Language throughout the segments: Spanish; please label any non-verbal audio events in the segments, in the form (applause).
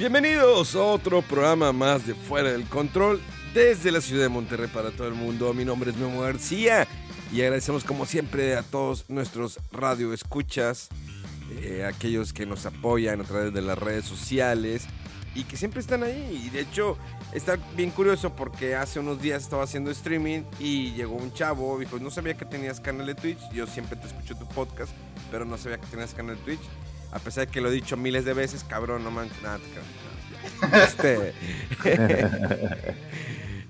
Bienvenidos a otro programa más de Fuera del Control desde la ciudad de Monterrey para todo el mundo. Mi nombre es Memo García y agradecemos como siempre a todos nuestros radio escuchas, eh, aquellos que nos apoyan a través de las redes sociales y que siempre están ahí. Y de hecho está bien curioso porque hace unos días estaba haciendo streaming y llegó un chavo dijo, no sabía que tenías canal de Twitch, yo siempre te escucho tu podcast, pero no sabía que tenías canal de Twitch. A pesar de que lo he dicho miles de veces, cabrón, no manches, nada, (laughs) Este. (laughs)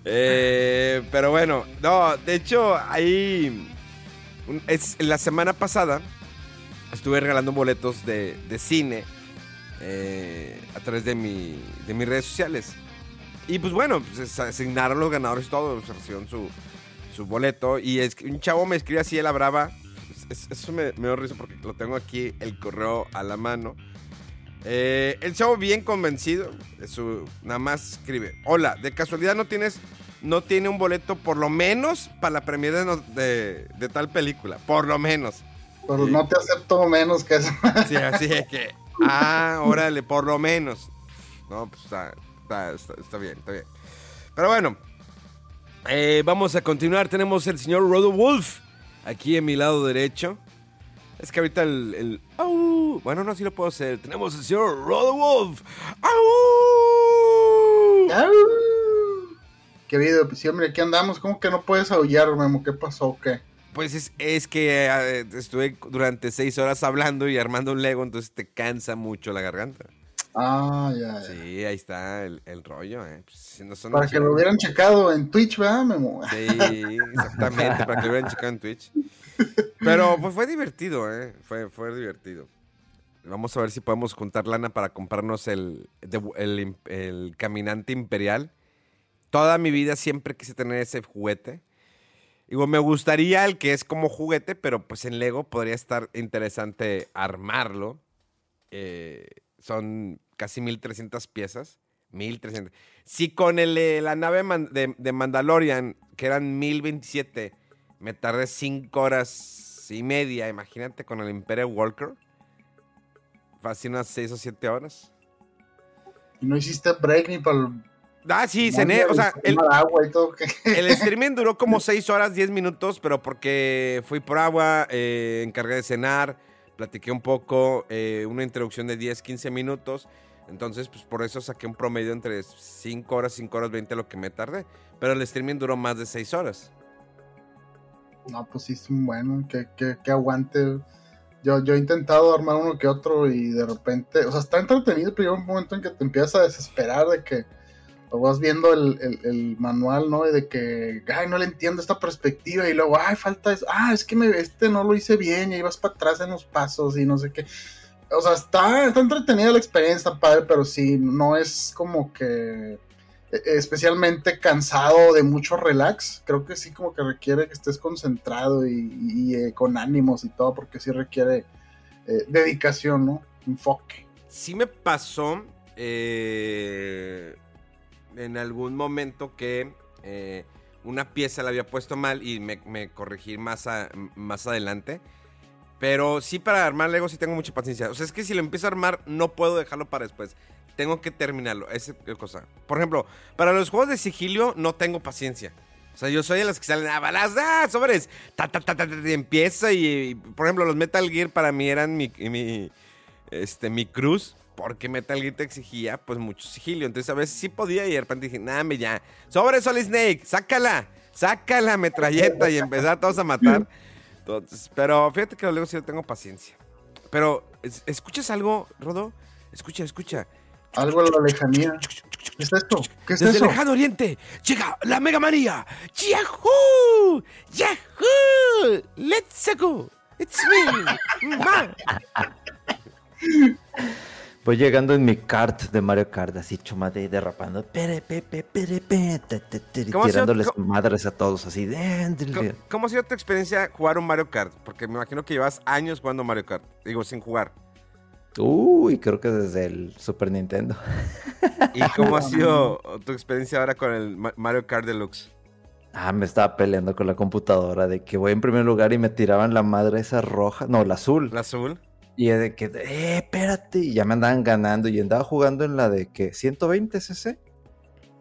Eh, pero bueno, no, de hecho, ahí. es, la semana pasada estuve regalando boletos de, de cine eh, a través de, mi, de mis redes sociales. Y pues bueno, pues, se asignaron los ganadores y todo, se recibieron su, su boleto. Y es, un chavo me escribe así la brava. Es- es- eso me, me dio risa porque lo tengo aquí, el correo a la mano. Eh, el chavo bien convencido, su, nada más escribe, hola, de casualidad no tienes, no tiene un boleto por lo menos para la premiere de, no- de- de tal película, por lo menos. Pero Sí. no te acepto menos que eso. (laughs) Sí, así de que, ah, órale, por lo menos. No, pues está, está, está- está bien, está bien. Pero bueno, eh, vamos a continuar. Tenemos el señor Rodo Wolf aquí en mi lado derecho. Es que ahorita el, el- au, bueno, no, sí lo puedo hacer. Tenemos el señor Rodo Wolf. ¡Au! ¡Au! Qué video, pues hombre, aquí andamos. ¿Cómo que no puedes aullar, Memo? ¿Qué pasó? ¿Qué? Pues es, es que eh, estuve durante seis horas hablando y armando un Lego, entonces te cansa mucho la garganta. Ah, ya, ya. Sí, ahí está el, el rollo, ¿eh? Pues, si no son Para que lo hubieran checado en Twitch, ¿verdad, Memo? Sí, exactamente, para que lo hubieran checado en Twitch. Pero pues fue divertido, ¿eh? Fue, fue divertido. Vamos a ver si podemos juntar lana para comprarnos el, el, el caminante imperial. Toda mi vida siempre quise tener ese juguete. Digo, me gustaría el que es como juguete, pero pues en Lego podría estar interesante armarlo. Eh, son casi 1300 piezas. 1300. Si con el, la nave de, de Mandalorian, que eran 1027, me tardé 5 horas y media, imagínate con el Imperial Walker. Fácil unas 6 o 7 horas. Y no hiciste break ni para el... Ah, sí, cené. O sea, el, agua y todo. el streaming duró como (laughs) 6 horas, 10 minutos, pero porque fui por agua, eh, encargué de cenar, platiqué un poco, eh, una introducción de 10, 15 minutos. Entonces, pues por eso saqué un promedio entre 5 horas, 5 horas 20 lo que me tardé. Pero el streaming duró más de 6 horas. No, pues sí, es bueno, que, que aguante. Yo, yo he intentado armar uno que otro y de repente, o sea, está entretenido, pero llega un momento en que te empiezas a desesperar de que lo vas viendo el, el- manual, ¿no? De que, ay, no le entiendo esta perspectiva y luego, ay, falta eso, ah, es que me, este no lo hice bien y ahí vas para atrás en los pasos y no sé qué. O sea, está, está entretenida la experiencia, padre, pero sí, no es como que eh, especialmente cansado de mucho relax, creo que sí como que requiere que estés concentrado y, y, eh, con ánimos y todo, porque sí requiere eh, dedicación, ¿no? Enfoque. Sí me pasó eh, en algún momento que eh, una pieza la había puesto mal y me, me corregí más, a- más adelante. Pero sí para armar Lego sí tengo mucha paciencia. O sea, es que si lo empiezo a armar no puedo dejarlo para después. Tengo que terminarlo. Esa es cosa. Por ejemplo, para los juegos de sigilio no tengo paciencia. O sea, yo soy de las que salen a balas, ¡ah, sobres! Ta, ta, ta, ta, y empieza y, y, por ejemplo, los Metal Gear para mí eran mi, mi, este, mi cruz. Porque Metal Gear te exigía, pues, mucho sigilio. Entonces, a veces sí podía y de repente dije, nada, me ya. ¡Sobre Solid Snake! ¡Sácala! ¡Sácala, metralleta! Y empezar todos a matar. Entonces, pero fíjate que luego sí le tengo paciencia. pero ¿escuchas algo, Rodo? Escucha, escucha. Algo en la lejanía. ¿Qué es esto? ¿Qué es Desde eso? el lejano oriente llega la Mega María. ¡Yahoo! ¡Yahoo! ¡Let's go! ¡It's me! (laughs) Ma. Voy llegando en mi kart de Mario Kart, así chumade derrapando. Pere, pe, pe, pere, pe, te, te, te, ¿Cómo ha sido- tirándoles madres a todos, así. ¿Cómo, cómo ha sido tu experiencia jugar un Mario Kart? Porque me imagino que llevas años jugando Mario Kart. Digo, sin jugar. Uy, creo que desde el Super Nintendo. (laughs) ¿Y cómo ha sido (laughs) tu experiencia ahora con el Ma- Mario Kart Deluxe? Ah, me estaba peleando con la computadora de que voy en primer lugar y me tiraban la madre esa roja, no, la azul. ¿La azul? Y de que, eh, espérate, y ya me andaban ganando y andaba jugando en la de que 120 cc.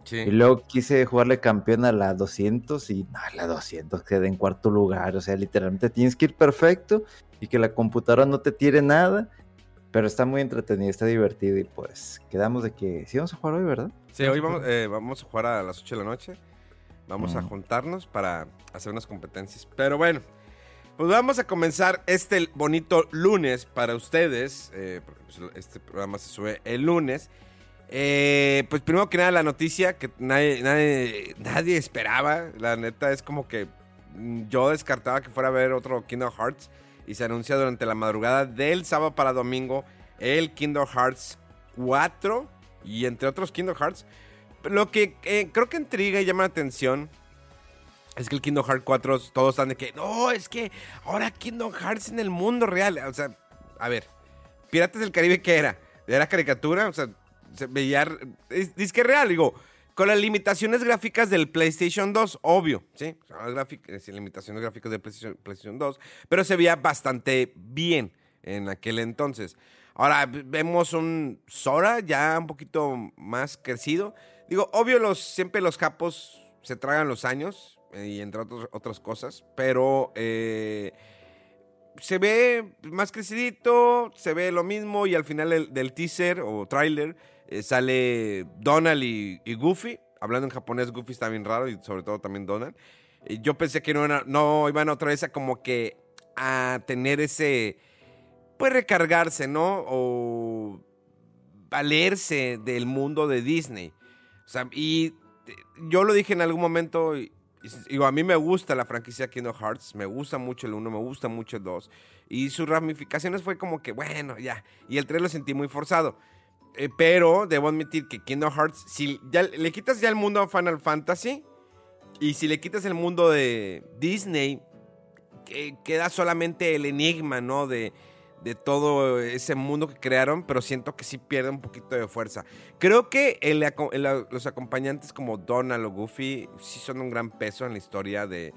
Sí. Y luego quise jugarle campeón a la 200 y no, la 200 quedé en cuarto lugar. O sea, literalmente tienes que ir perfecto y que la computadora no te tire nada. Pero está muy entretenido, está divertido y pues quedamos de que sí vamos a jugar hoy, ¿verdad? Sí, hoy vamos, eh, vamos a jugar a las 8 de la noche. Vamos a Mm. juntarnos para hacer unas competencias. Pero bueno, pues vamos a comenzar este bonito lunes para ustedes. eh, porque pues, este programa se sube el lunes. Eh, pues primero que nada la noticia que nadie, nadie, nadie esperaba. La neta es como que mm, yo descartaba que fuera a ver otro Kingdom Hearts. Y se anuncia durante la madrugada del sábado para domingo el Kingdom Hearts 4. Y entre otros Kingdom Hearts. Lo que eh, creo que intriga y llama la atención es que el Kingdom Hearts 4 todos están de que no, es que ahora Kingdom Hearts en el mundo real. O sea, a ver, Piratas del Caribe, ¿qué era? ¿Era caricatura? O sea, se veía. Es, que real, digo. Con las limitaciones gráficas del PlayStation 2, obvio, ¿sí? Las eh, limitaciones gráficas del PlayStation, PlayStation 2, pero se veía bastante bien en aquel entonces. Ahora vemos un Sora ya un poquito más crecido. Digo, obvio, los, siempre los capos se tragan los años y entre otros- otras cosas, pero eh, se ve más crecidito, se ve lo mismo y al final del, teaser o trailer eh, sale Donald y, Goofy. Hablando en japonés, Goofy está bien raro y sobre todo también Donald. Yo pensé que no, era- no iban otra vez a como que a tener ese, pues recargarse, ¿no? O valerse del mundo de Disney. Y eh, yo lo dije en algún momento, digo, a mí me gusta la franquicia Kingdom Hearts, me gusta mucho el 1, me gusta mucho el 2. Y sus ramificaciones fue como que, bueno, ya. Y el 3 lo sentí muy forzado. Eh, pero debo admitir que Kingdom Hearts, si ya le quitas ya el mundo a Final Fantasy y si le quitas el mundo de Disney, que- queda solamente el enigma, ¿no? De, de todo ese mundo que crearon, pero siento que sí pierde un poquito de fuerza. Creo que los acompañantes como Donald o Goofy sí son un gran peso en la historia de,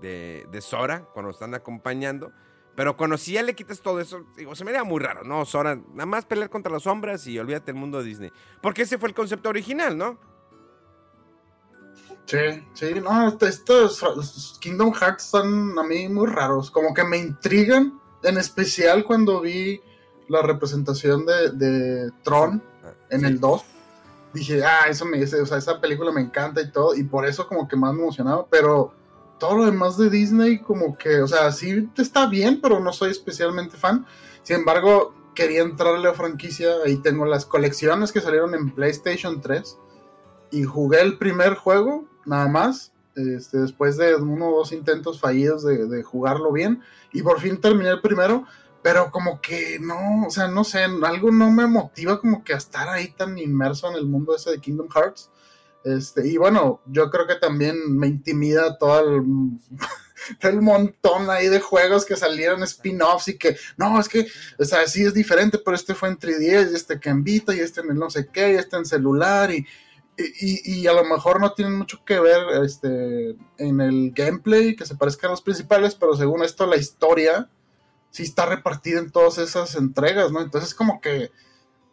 de, Sora cuando están acompañando. Pero cuando sí ya le quitas todo eso, digo, se me da muy raro, ¿no? Sora, nada más pelear contra las sombras y olvídate el mundo de Disney. Porque ese fue el concepto original, ¿no? Sí, sí, no, estos Kingdom Hearts son a mí muy raros, como que me intrigan, en especial cuando vi la representación de, de Tron en Sí. el 2. Dije, ah, eso me dice, o sea, esa película me encanta y todo, y por eso como que más me emocionaba, pero todo lo demás de Disney como que, o sea, sí está bien, pero no soy especialmente fan. Sin embargo, quería entrarle a franquicia, ahí tengo las colecciones que salieron en PlayStation 3 y jugué el primer juego, nada más, este, después de uno o dos intentos fallidos de, jugarlo bien, y por fin terminé el primero, pero como que no, o sea, no sé, algo no me motiva como que a estar ahí tan inmerso en el mundo ese de Kingdom Hearts. Este, y bueno, yo creo que también me intimida todo el, todo (laughs) el montón ahí de juegos que salieron spin-offs y que, no, es que, o sea, sí es diferente, pero este fue en 3DS, y este que en Vita, y este en el no sé qué, y este en celular, y, y, a lo mejor no tienen mucho que ver este, en el gameplay, que se parezcan los principales, pero según esto la historia sí está repartida en todas esas entregas, ¿no? Entonces como que,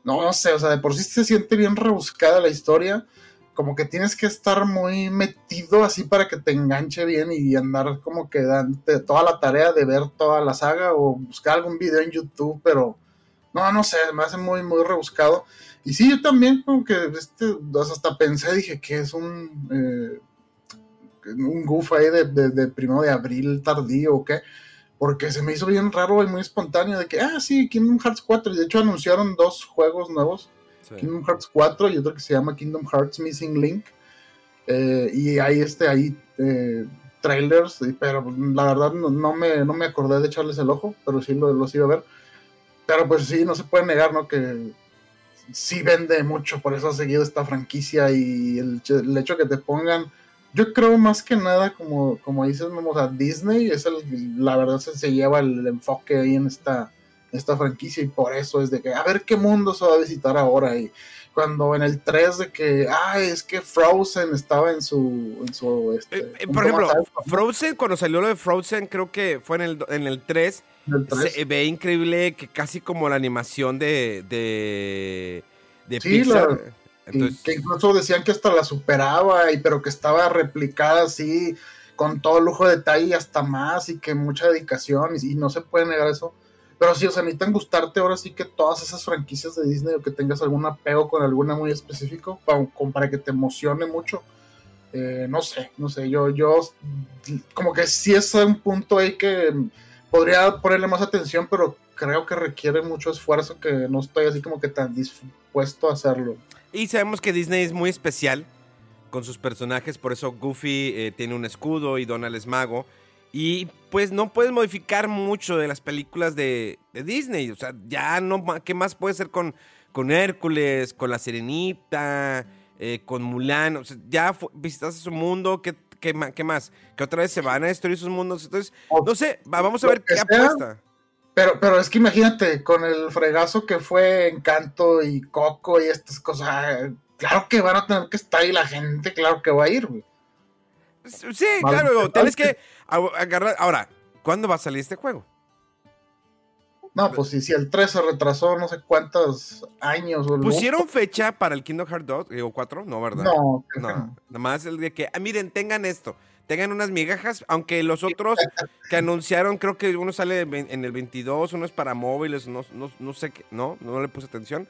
no, no sé, o sea, de por sí se siente bien rebuscada la historia, como que tienes que estar muy metido así para que te enganche bien y andar como que dándote toda la tarea de ver toda la saga o buscar algún video en YouTube, pero no, no sé, me hace muy, muy rebuscado. Y sí, yo también como que este, hasta pensé, dije que es un, eh, un goof ahí de, de, de primero de abril tardío o qué. porque se me hizo bien raro y muy espontáneo de que, ah, sí, Kingdom Hearts 4, y de hecho anunciaron dos juegos nuevos, Kingdom Hearts 4 y otro que se llama Kingdom Hearts Missing Link, eh, y hay este, ahí eh, trailers, pero la verdad no, me, no me acordé de echarles el ojo, pero sí lo, los iba a ver, pero pues sí, no se puede negar, ¿no? Que sí vende mucho, por eso ha seguido esta franquicia y el, el hecho que te pongan yo creo más que nada, como, como dices, o sea, Disney es el, la verdad se, se lleva el, enfoque ahí en esta, esta franquicia y por eso es de que a ver qué mundo se va a visitar ahora y cuando en el 3 de que, ah, es que Frozen estaba en su... En su este, eh, eh, por ejemplo, Frozen, cuando salió lo de Frozen, creo que fue en el, en el 3, se ve increíble que casi como la animación de, de, de Pixar que incluso decían que hasta la superaba, y, pero que estaba replicada así, con todo lujo de detalle y hasta más, y que mucha dedicación, y, no se puede negar eso. Pero sí, o sea, necesitan gustarte ahora sí que todas esas franquicias de Disney o que tengas algún apego con alguna muy específico para, para que te emocione mucho. Eh, no sé, no sé, yo, yo como que sí es un punto ahí que podría ponerle más atención, pero creo que requiere mucho esfuerzo que no estoy así como que tan dispuesto a hacerlo. Y sabemos que Disney es muy especial con sus personajes, por eso Goofy eh, tiene un escudo y Donald es mago. Y pues no puedes modificar mucho de las películas de, Disney. O sea, ya no, ¿qué más puede ser con, con Hércules, con La Sirenita, eh, con Mulan? O sea, ya visitaste su mundo, ¿qué, qué, más? Que otra vez se van a destruir sus mundos. Entonces, no sé, vamos a ver qué apuesta. Pero, pero es que imagínate, con el fregazo que fue Encanto y Coco y estas cosas, claro que van a tener que estar ahí la gente, claro que va a ir, güey. Sí, claro, tienes que agarrar. Ahora, ¿cuándo va a salir este juego? No, pues si, si el 3 se retrasó no sé cuántos años. ¿Pusieron fecha para el Kingdom Hearts 2 o 4? No, ¿verdad? No, no. Nada más el de que, ah, miren, tengan esto tengan unas migajas, aunque los otros que anunciaron, creo que uno sale en el 22, uno es para móviles, no, no, sé qué, no, no le puse atención.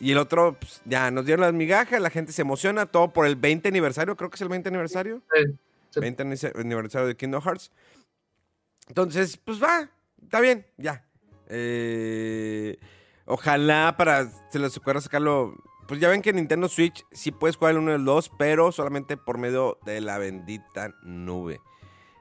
Y el otro, pues, ya nos dieron las migajas, la gente se emociona, todo por el 20 aniversario, creo que es el 20 aniversario. Sí, 20 aniversario de Kingdom Hearts. Entonces, pues va, está bien, ya. Eh, ojalá para, se les ocurra sacarlo pues ya ven que Nintendo Switch sí puedes jugar el 1 y el 2, pero solamente por medio de la bendita nube.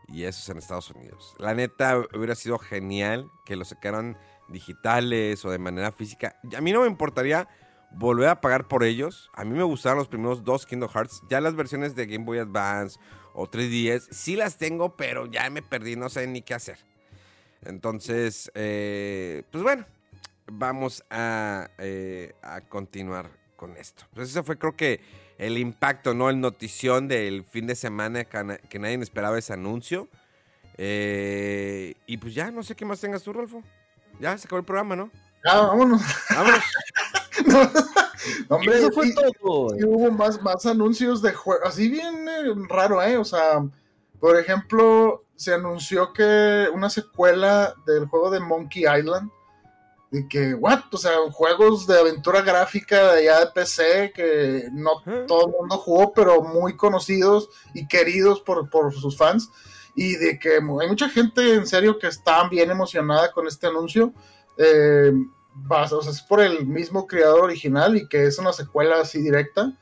Y eso es en Estados Unidos. La neta, hubiera sido genial que lo sacaran digitales o de manera física. A mí no me importaría volver a pagar por ellos. A mí me gustaron los primeros dos Kingdom Hearts. Ya las versiones de Game Boy Advance o 3DS sí las tengo, pero ya me perdí, no sé ni qué hacer. Entonces, eh, pues bueno, vamos a, eh, a continuar con esto. Pues ese fue creo que el impacto, ¿no? El notición del fin de semana que, nadie esperaba ese anuncio. Eh, y pues ya, no sé qué más tengas tú, Rolfo. Ya se acabó el programa, ¿no? Ya, vámonos. Vámonos. (laughs) (laughs) hombre, eso fue todo. Y hubo más, más anuncios de juegos. Así bien eh, raro, ¿eh? O sea, por ejemplo, se anunció que una secuela del juego de Monkey Island de que, what, o sea, juegos de aventura gráfica de allá de PC que no todo el mundo jugó, pero muy conocidos y queridos por, sus fans. Y de que hay mucha gente en serio que está bien emocionada con este anuncio. Eh, o sea, es por el mismo creador original y que es una secuela así directa.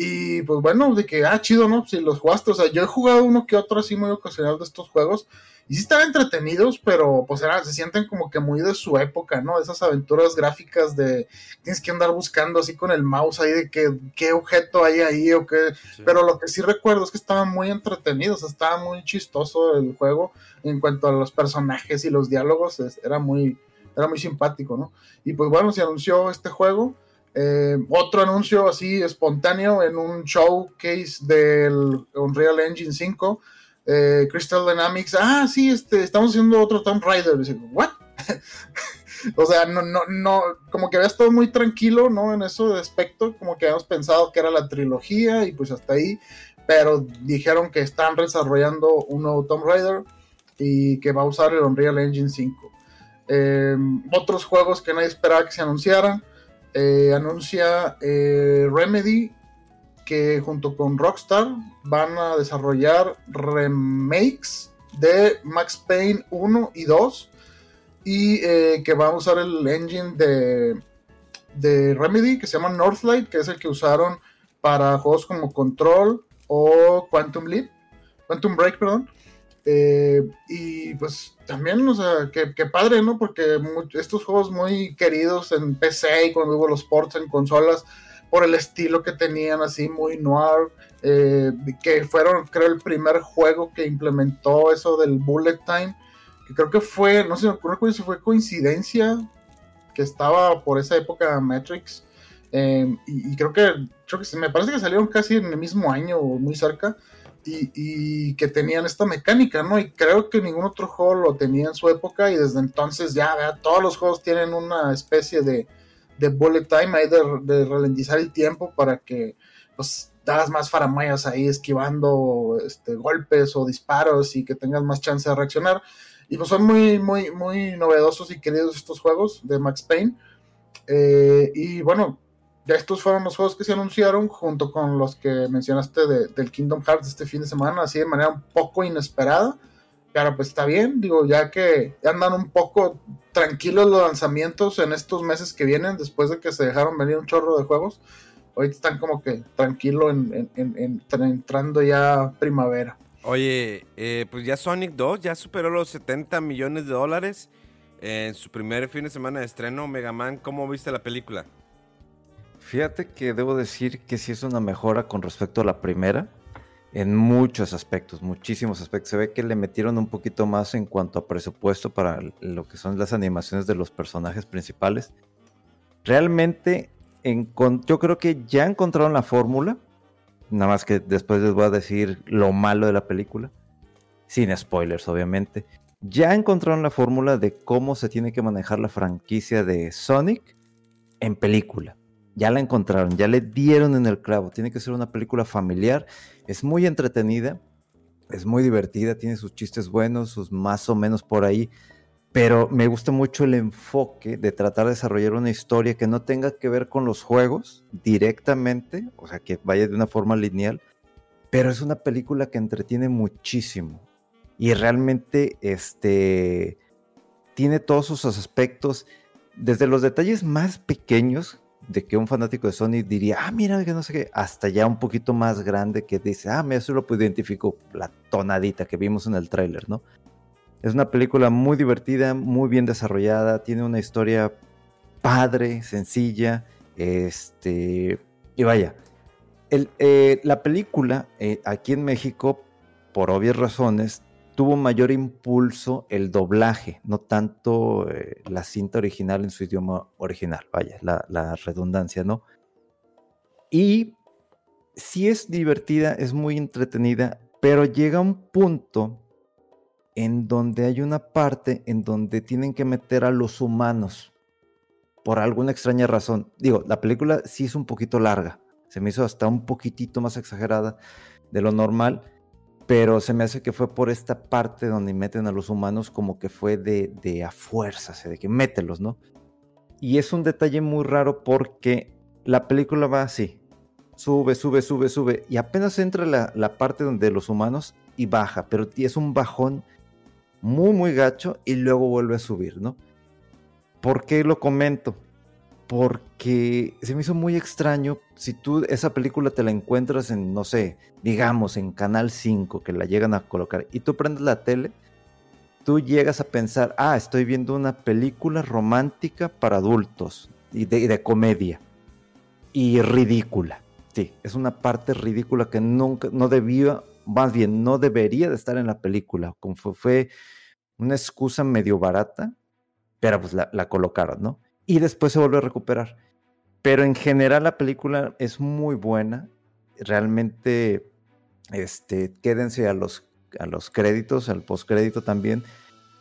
Y pues bueno, de que, ah, chido, ¿no? Si los jugaste, o sea, yo he jugado uno que otro así muy ocasional de estos juegos y sí están entretenidos, pero pues era, se sienten como que muy de su época, ¿no? Esas aventuras gráficas de tienes que andar buscando así con el mouse ahí de que, qué objeto hay ahí o qué. Pero lo que sí recuerdo es que estaban muy entretenidos, estaba muy chistoso el juego en cuanto a los personajes y los diálogos, era muy, era muy simpático, ¿no? Y pues bueno, se anunció este juego. Eh, otro anuncio así espontáneo en un showcase del Unreal Engine 5 eh, Crystal Dynamics, ah, sí, este, estamos haciendo otro Tomb Raider. Y ¿what? (laughs) o sea, no, no, no, como que había estado muy tranquilo, ¿no? En eso de aspecto, como que habíamos pensado que era la trilogía y pues hasta ahí, pero dijeron que están desarrollando un nuevo Tomb Raider y que va a usar el Unreal Engine 5. Em, otros juegos que nadie esperaba que se anunciaran. Eh, anuncia eh, Remedy que junto con Rockstar van a desarrollar remakes de Max Payne 1 y 2 y eh, que va a usar el engine de, de Remedy que se llama Northlight, que es el que usaron para juegos como Control o Quantum Leap, Quantum Break, perdón. Eh, y pues también, o sea, que, padre, ¿no? Porque estos juegos muy queridos en PC y cuando hubo los ports en consolas, por el estilo que tenían, así muy noir, eh, que fueron, creo, el primer juego que implementó eso del bullet time, que creo que fue, no sé, ocurre si fue coincidencia que estaba por esa época Matrix. Eh, y, creo que, creo que me parece que salieron casi en el mismo año o muy cerca. Y, que tenían esta mecánica, ¿no? Y creo que ningún otro juego lo tenía en su época y desde entonces ya, vea, todos los juegos tienen una especie de, de bullet time ahí de, de, ralentizar el tiempo para que pues das más faramayas ahí esquivando este, golpes o disparos y que tengas más chance de reaccionar. Y pues son muy, muy, muy novedosos y queridos estos juegos de Max Payne. Eh, y bueno, ya estos fueron los juegos que se anunciaron junto con los que mencionaste del Kingdom Hearts este fin de semana, así de manera un poco inesperada. Pero pues está bien, digo, ya que andan un poco tranquilos los lanzamientos en estos meses que vienen, después de que se dejaron venir un chorro de juegos, ahorita están como que tranquilo en, entrando ya primavera. Oye, eh, pues ya Sonic 2 ya superó los 70 millones de dólares en su primer fin de semana de estreno. Mega Man, ¿cómo viste la película? Fíjate que debo decir que sí es una mejora con respecto a la primera en muchos aspectos, muchísimos aspectos. Se ve que le metieron un poquito más en cuanto a presupuesto para lo que son las animaciones de los personajes principales. Realmente, yo creo que ya encontraron la fórmula. Nada más que después les voy a decir lo malo de la película. Sin spoilers, obviamente. Ya encontraron la fórmula de cómo se tiene que manejar la franquicia de Sonic en película ya la encontraron, ya le dieron en el clavo. Tiene que ser una película familiar, es muy entretenida, es muy divertida, tiene sus chistes buenos, sus más o menos por ahí, pero me gusta mucho el enfoque de tratar de desarrollar una historia que no tenga que ver con los juegos directamente, o sea, que vaya de una forma lineal, pero es una película que entretiene muchísimo y realmente este tiene todos sus aspectos desde los detalles más pequeños de que un fanático de Sony diría, ah, mira, que no sé qué, hasta ya un poquito más grande que dice, ah, me solo identifico la tonadita que vimos en el tráiler, ¿no? Es una película muy divertida, muy bien desarrollada, tiene una historia padre, sencilla, este, y vaya, el, eh, la película eh, aquí en México, por obvias razones, tuvo mayor impulso el doblaje, no tanto eh, la cinta original en su idioma original, vaya, la, redundancia, ¿no? Y sí es divertida, es muy entretenida, pero llega un punto en donde hay una parte en donde tienen que meter a los humanos por alguna extraña razón. Digo, la película sí es un poquito larga, se me hizo hasta un poquitito más exagerada de lo normal pero se me hace que fue por esta parte donde meten a los humanos como que fue de, de a fuerza, de que mételos, ¿no? Y es un detalle muy raro porque la película va así, sube, sube, sube, sube, y apenas entra la, la parte donde los humanos y baja, pero es un bajón muy, muy gacho y luego vuelve a subir, ¿no? ¿Por qué lo comento? Porque se me hizo muy extraño si tú esa película te la encuentras en, no sé, digamos en Canal 5 que la llegan a colocar y tú prendes la tele, tú llegas a pensar, ah, estoy viendo una película romántica para adultos y de, comedia y ridícula. Sí, es una parte ridícula que nunca, no debía, más bien, no debería de estar en la película, como fue, una excusa medio barata, pero pues la, la colocaron, ¿no? Y después se vuelve a recuperar. Pero en general la película es muy buena. Realmente, este, quédense a los, a los créditos, al postcrédito también.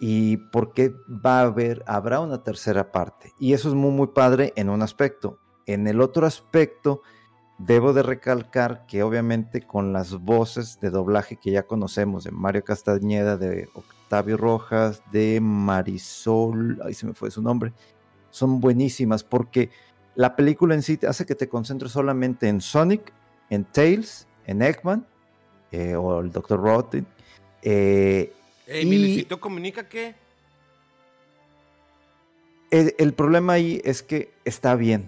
Y porque va a haber, habrá una tercera parte. Y eso es muy, muy padre en un aspecto. En el otro aspecto, debo de recalcar que obviamente con las voces de doblaje que ya conocemos de Mario Castañeda, de Octavio Rojas, de Marisol, ahí se me fue su nombre, son buenísimas porque la película en sí hace que te concentres solamente en Sonic, en Tails, en Eggman eh, o el Dr. Rotten. Eh, Eh, ¿Mi Luisito comunica qué? El, el problema ahí es que está bien.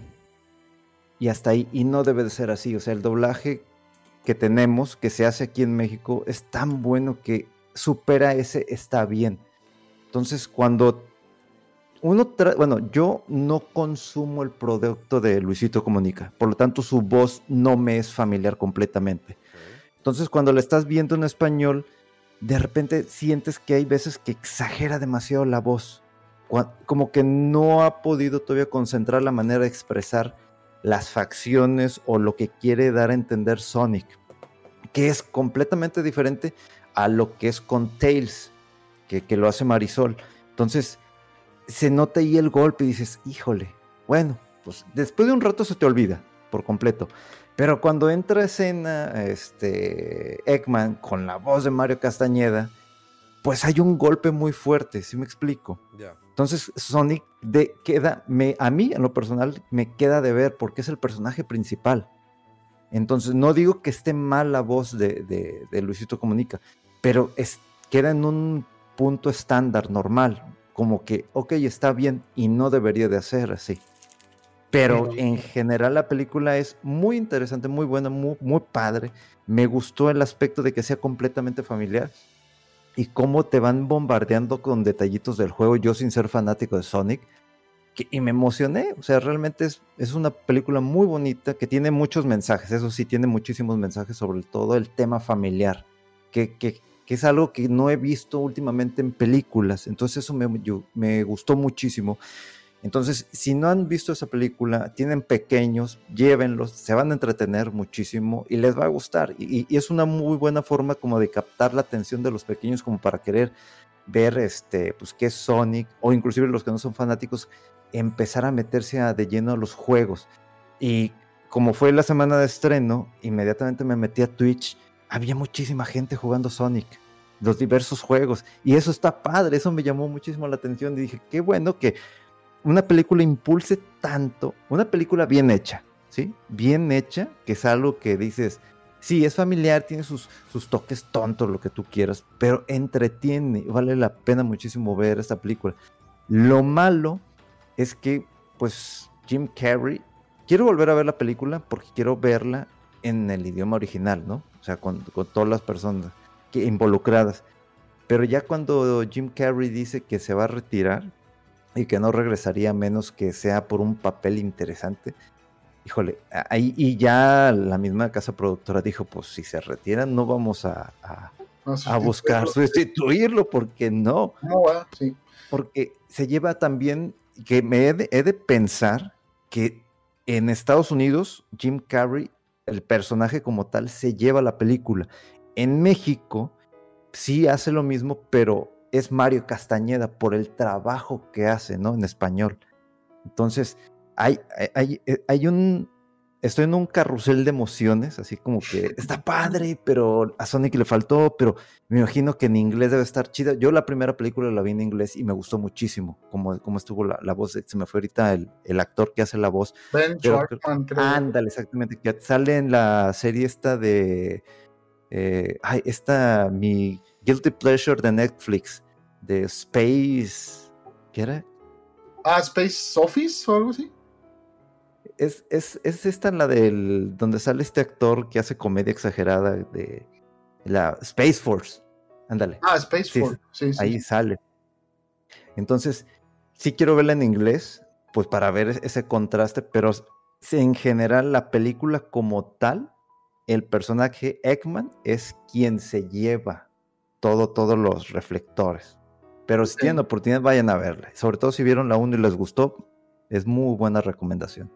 Y hasta ahí. Y no debe de ser así. O sea, el doblaje que tenemos, que se hace aquí en México, es tan bueno que supera ese está bien. Entonces, cuando uno, tra- bueno, yo no consumo el producto de Luisito Comunica, por lo tanto su voz no me es familiar completamente. Entonces, cuando la estás viendo en español, de repente sientes que hay veces que exagera demasiado la voz, como que no ha podido todavía concentrar la manera de expresar las facciones o lo que quiere dar a entender Sonic, que es completamente diferente a lo que es con Tails, que, que lo hace Marisol. Entonces, se nota ahí el golpe y dices, híjole, bueno, pues después de un rato se te olvida por completo. Pero cuando entra a escena este, Eggman con la voz de Mario Castañeda, pues hay un golpe muy fuerte, ¿sí me explico? Entonces Sonic de, queda, me, a mí en lo personal me queda de ver porque es el personaje principal. Entonces no digo que esté mal la voz de, de- de Luisito Comunica, pero es, queda en un punto estándar, normal, como que, ok, está bien y no debería de hacer así. Pero en general la película es muy interesante, muy buena, muy, muy padre. Me gustó el aspecto de que sea completamente familiar y cómo te van bombardeando con detallitos del juego. Yo sin ser fanático de Sonic, que- y me emocioné. O sea, realmente es, es una película muy bonita que tiene muchos mensajes. Eso sí, tiene muchísimos mensajes sobre todo el tema familiar, que, que- que es algo que no he visto últimamente en películas. Entonces eso me, yo- me gustó muchísimo. Entonces, si no han visto esa película, tienen pequeños, llévenlos, se van a entretener muchísimo y les va a gustar. Y, es una muy buena forma como de captar la atención de los pequeños como para querer ver este, pues qué es Sonic, o inclusive los que no son fanáticos, empezar a meterse de lleno a los juegos. Y como fue la semana de estreno, inmediatamente me metí a Twitch, había muchísima gente jugando Sonic, los diversos juegos, y eso está padre, eso me llamó muchísimo la atención y dije, qué bueno que una película impulse tanto, una película bien hecha, ¿sí? Bien hecha, que es algo que dices, sí, es familiar, tiene sus, sus toques tontos, lo que tú quieras, pero entretiene, vale la pena muchísimo ver esta película. Lo malo es que, pues, Jim Carrey, quiero volver a ver la película porque quiero verla en el idioma original, ¿no? Sea, con, con todas las personas que, involucradas. Pero ya cuando Jim Carrey dice que se va a retirar y que no regresaría menos que sea por un papel interesante, híjole, ahí y ya la misma casa productora dijo, pues si se retira no vamos a, a- No, a buscar sustituirlo porque no, ¿Cómo va? Sí. porque se lleva también que me he de, he de pensar que en Estados Unidos Jim Carrey, el personaje como tal, se lleva la película. En México sí hace lo mismo, pero es Mario Castañeda por el trabajo que hace, ¿no? En español. Entonces, hay, hay- hay, eh, un... Estoy en un carrusel de emociones, así como que está padre, pero a Sonic le faltó, pero me imagino que en inglés debe estar chida. Yo la primera película la vi en inglés y me gustó muchísimo como, como estuvo la, la voz. Se me fue ahorita el, el actor que hace la voz. Ben Pero-. Ándale, exactamente. Que sale en la serie esta de... eh, ay, esta, mi Guilty Pleasure de Netflix, de Space... ¿Qué era? Ah, Space Office o algo así. Es, es, es esta la del... donde sale este actor que hace comedia exagerada de la Space Force. Ándale. Ah, Space Sí, Force. Sí, sí. ahí sale. Entonces, sí quiero verla en inglés, pues para ver ese contraste, pero en general la película como tal, el personaje Eggman es quien se lleva todo, todos los reflectores. Pero si tienen oportunidad, vayan a verla. Sobre todo si vieron la 1 y les gustó, es muy buena recomendación.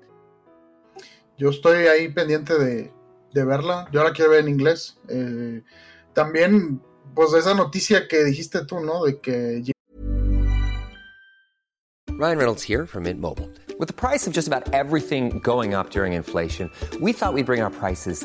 Yo estoy ahí pendiente de, de verla. Yo la quiero ver en inglés. Eh, también, pues esa noticia que dijiste tú, ¿no? De que Ryan Reynolds here from Mint Mobile. With the price of just about everything going up during inflation, we thought we'd bring our prices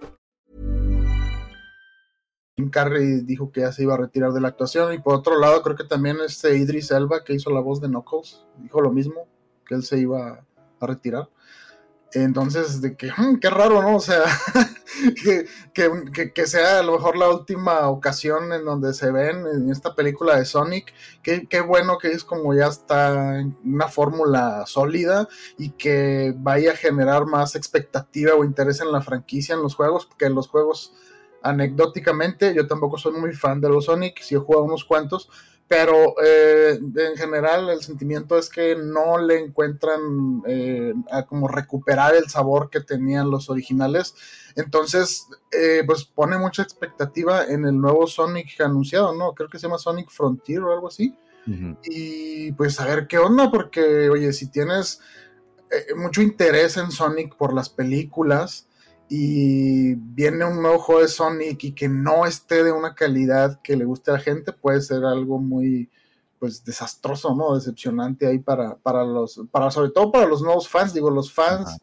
Jim Carrey dijo que ya se iba a retirar de la actuación. Y por otro lado, creo que también este Idris Elba, que hizo la voz de Knuckles, dijo lo mismo, que él se iba a retirar. Entonces, de que, hmm, qué raro, ¿no? O sea, (laughs) que, que, sea a lo mejor la última ocasión en donde se ven en esta película de Sonic. Qué, qué bueno que es como ya está en una fórmula sólida y que vaya a generar más expectativa o interés en la franquicia, en los juegos, porque los juegos, anecdóticamente, yo tampoco soy muy fan de los Sonic, si he jugado unos cuantos, pero eh, en general el sentimiento es que no le encuentran eh, a como recuperar el sabor que tenían los originales. Entonces, eh, pues pone mucha expectativa en el nuevo Sonic anunciado, ¿no? Creo que se llama Sonic Frontier o algo así. Y pues a ver qué onda, porque, oye, si tienes mucho interés en Sonic por las películas, y viene un nuevo juego de Sonic y que no esté de una calidad que le guste a la gente, puede ser algo muy pues desastroso, ¿no? Decepcionante ahí para, para los, para sobre todo para los nuevos fans, digo, los fans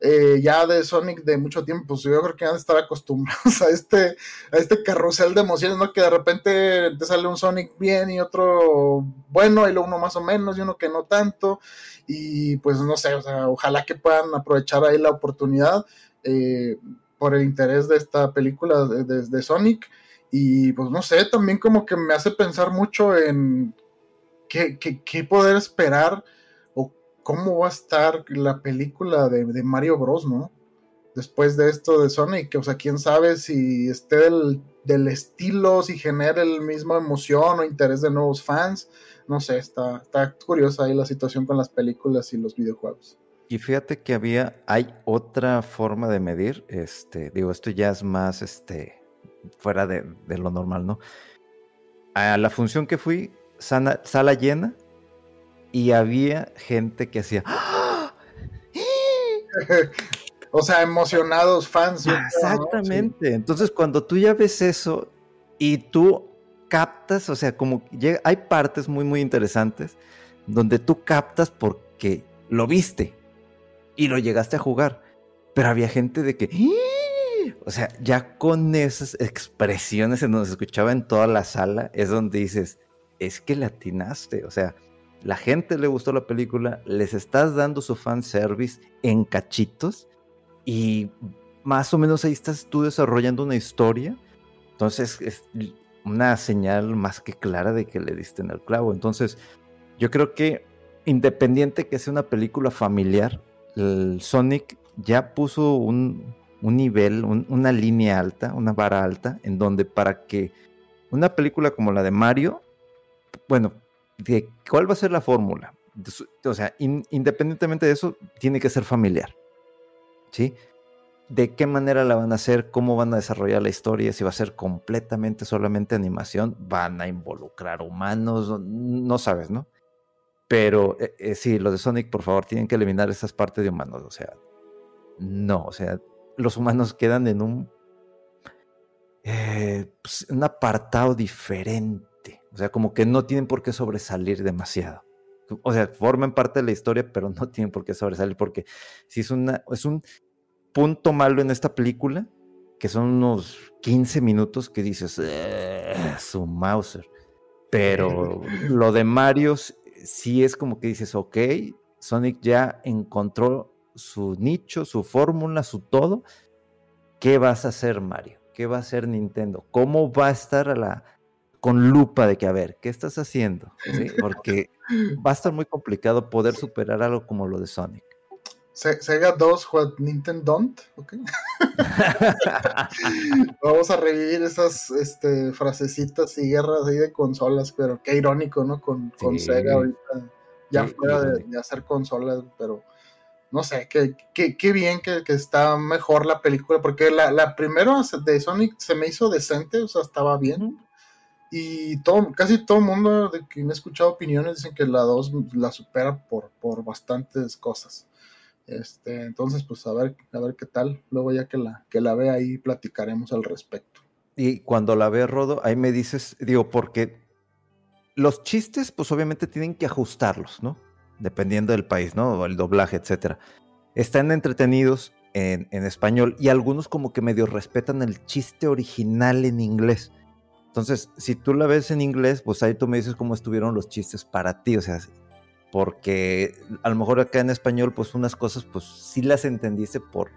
eh, ya de Sonic de mucho tiempo, pues yo creo que han de estar acostumbrados (laughs) a este, a este carrusel de emociones, ¿no? Que de repente te sale un Sonic bien y otro bueno, y luego uno más o menos y uno que no tanto, y pues no sé, o sea, ojalá que puedan aprovechar ahí la oportunidad eh, por el interés de esta película de, Sonic. Y pues no sé, también como que me hace pensar mucho en qué, poder esperar o cómo va a estar la película de, Mario Bros, ¿no? Después de esto de Sonic, o sea, quién sabe si esté del, del estilo, si genera el mismo emoción o interés de nuevos fans. No sé, está, está curiosa ahí la situación con las películas y los videojuegos. Y fíjate que había, hay otra forma de medir, este, digo, esto ya es más, este, fuera de, lo normal, ¿no? A la función que fui, sala llena, y había gente que hacía... (laughs) o sea, emocionados, fans. Exactamente. Entonces, cuando tú ya ves eso y tú captas, o sea, como hay partes muy, muy interesantes donde tú captas porque lo viste y lo llegaste a jugar. Pero había gente de que, ¡Ah!". o sea, ya con esas expresiones se escuchaba en toda la sala, es donde dices, es que latinaste, o sea, la gente le gustó la película, les estás dando su fan service en cachitos y más o menos ahí estás tú desarrollando una historia. Entonces es una señal más que clara de que le diste en el clavo. Entonces yo creo que independiente que sea una película familiar, el Sonic ya puso un, nivel, una línea alta, una vara alta, en donde para que una película como la de Mario, bueno, de ¿cuál va a ser la fórmula? O sea, independientemente de eso, tiene que ser familiar. ¿Sí? ¿De qué manera la van a hacer? ¿Cómo van a desarrollar la historia? Si va a ser completamente solamente animación, van a involucrar humanos, no sabes, ¿no? Pero eh, eh, sí, los de Sonic, por favor, tienen que eliminar esas partes de humanos. O sea, no, o sea, los humanos quedan en un, eh, pues, un apartado diferente. O sea, como que no tienen por qué sobresalir demasiado. O sea, forman parte de la historia, pero no (laughs) tienen por qué sobresalir, porque si es, una, es un punto malo en esta película, que son unos 15 minutos que dices, su Mauser. Pero lo de Mario sí es como que dices, ok, Sonic ya encontró su nicho, su fórmula, su todo. ¿Qué vas a hacer, Mario? ¿Qué va a hacer Nintendo? ¿Cómo va a estar a la, con lupa de que, a ver, ¿qué estás haciendo? Porque va a estar muy complicado poder superar algo como lo de Sonic. Sega 2, what Nintendo don't, ¿ok? (laughs) (laughs) Vamos a revivir esas este, frasecitas y guerras ahí de consolas, pero qué irónico, ¿no? Con, Sega ahorita, ya fuera de, hacer consolas, pero no sé, qué, qué, bien que, está mejor la película, porque la, la primera de Sonic se me hizo decente, o sea, estaba bien, Y todo, casi todo el mundo de quien he escuchado opiniones dicen que la 2 la supera por, por bastantes cosas. Este, entonces, pues a ver, a ver qué tal. Luego ya que la, que la vea ahí platicaremos al respecto. Y cuando la ve Rodo, ahí me dices, digo, porque los chistes, pues obviamente tienen que ajustarlos, ¿no? Dependiendo del país, ¿no? El doblaje, etcétera. Están entretenidos en, en español y algunos como que medio respetan el chiste original en inglés. Entonces, si tú la ves en inglés, pues ahí tú me dices cómo estuvieron los chistes para ti, o sea, porque a lo mejor acá en español, pues unas cosas, pues sí las entendiste por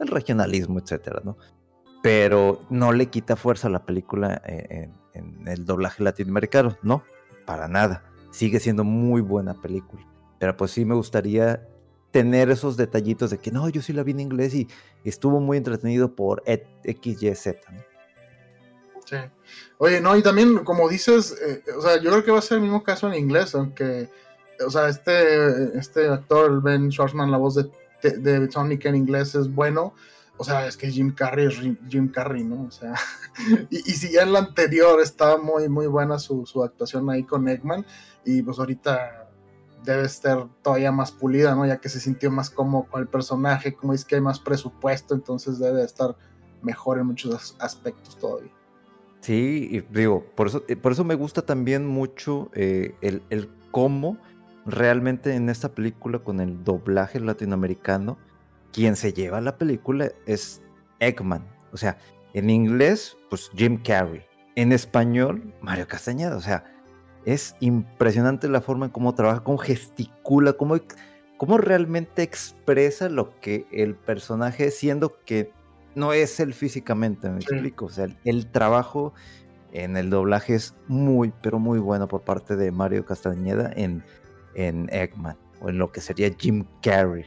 el regionalismo, etcétera, ¿no? Pero no le quita fuerza a la película en, en el doblaje latinoamericano, no, para nada. Sigue siendo muy buena película. Pero pues sí me gustaría tener esos detallitos de que no, yo sí la vi en inglés y estuvo muy entretenido por XYZ, ¿no? Sí. Oye, no, y también, como dices, eh, o sea, yo creo que va a ser el mismo caso en inglés, aunque, o sea, este, este actor, Ben Schwarzman, la voz de, de, Sonic en inglés es bueno, o sea, es que Jim Carrey es Jim Carrey, ¿no? O sea, (laughs) y, y, si ya en la anterior estaba muy, muy buena su, su, actuación ahí con Eggman, y pues ahorita debe estar todavía más pulida, ¿no? Ya que se sintió más cómodo con el personaje, como es que hay más presupuesto, entonces debe estar mejor en muchos aspectos todavía. Sí, y digo, por eso, por eso me gusta también mucho eh, el, el, cómo realmente en esta película con el doblaje latinoamericano, quien se lleva la película es Eggman. O sea, en inglés, pues Jim Carrey. En español, Mario Castañeda. O sea, es impresionante la forma en cómo trabaja, cómo gesticula, cómo, cómo realmente expresa lo que el personaje, siendo que no es él físicamente, me sí. explico. O sea, el, el, trabajo en el doblaje es muy, pero muy bueno por parte de Mario Castañeda en, en Eggman, o en lo que sería Jim Carrey.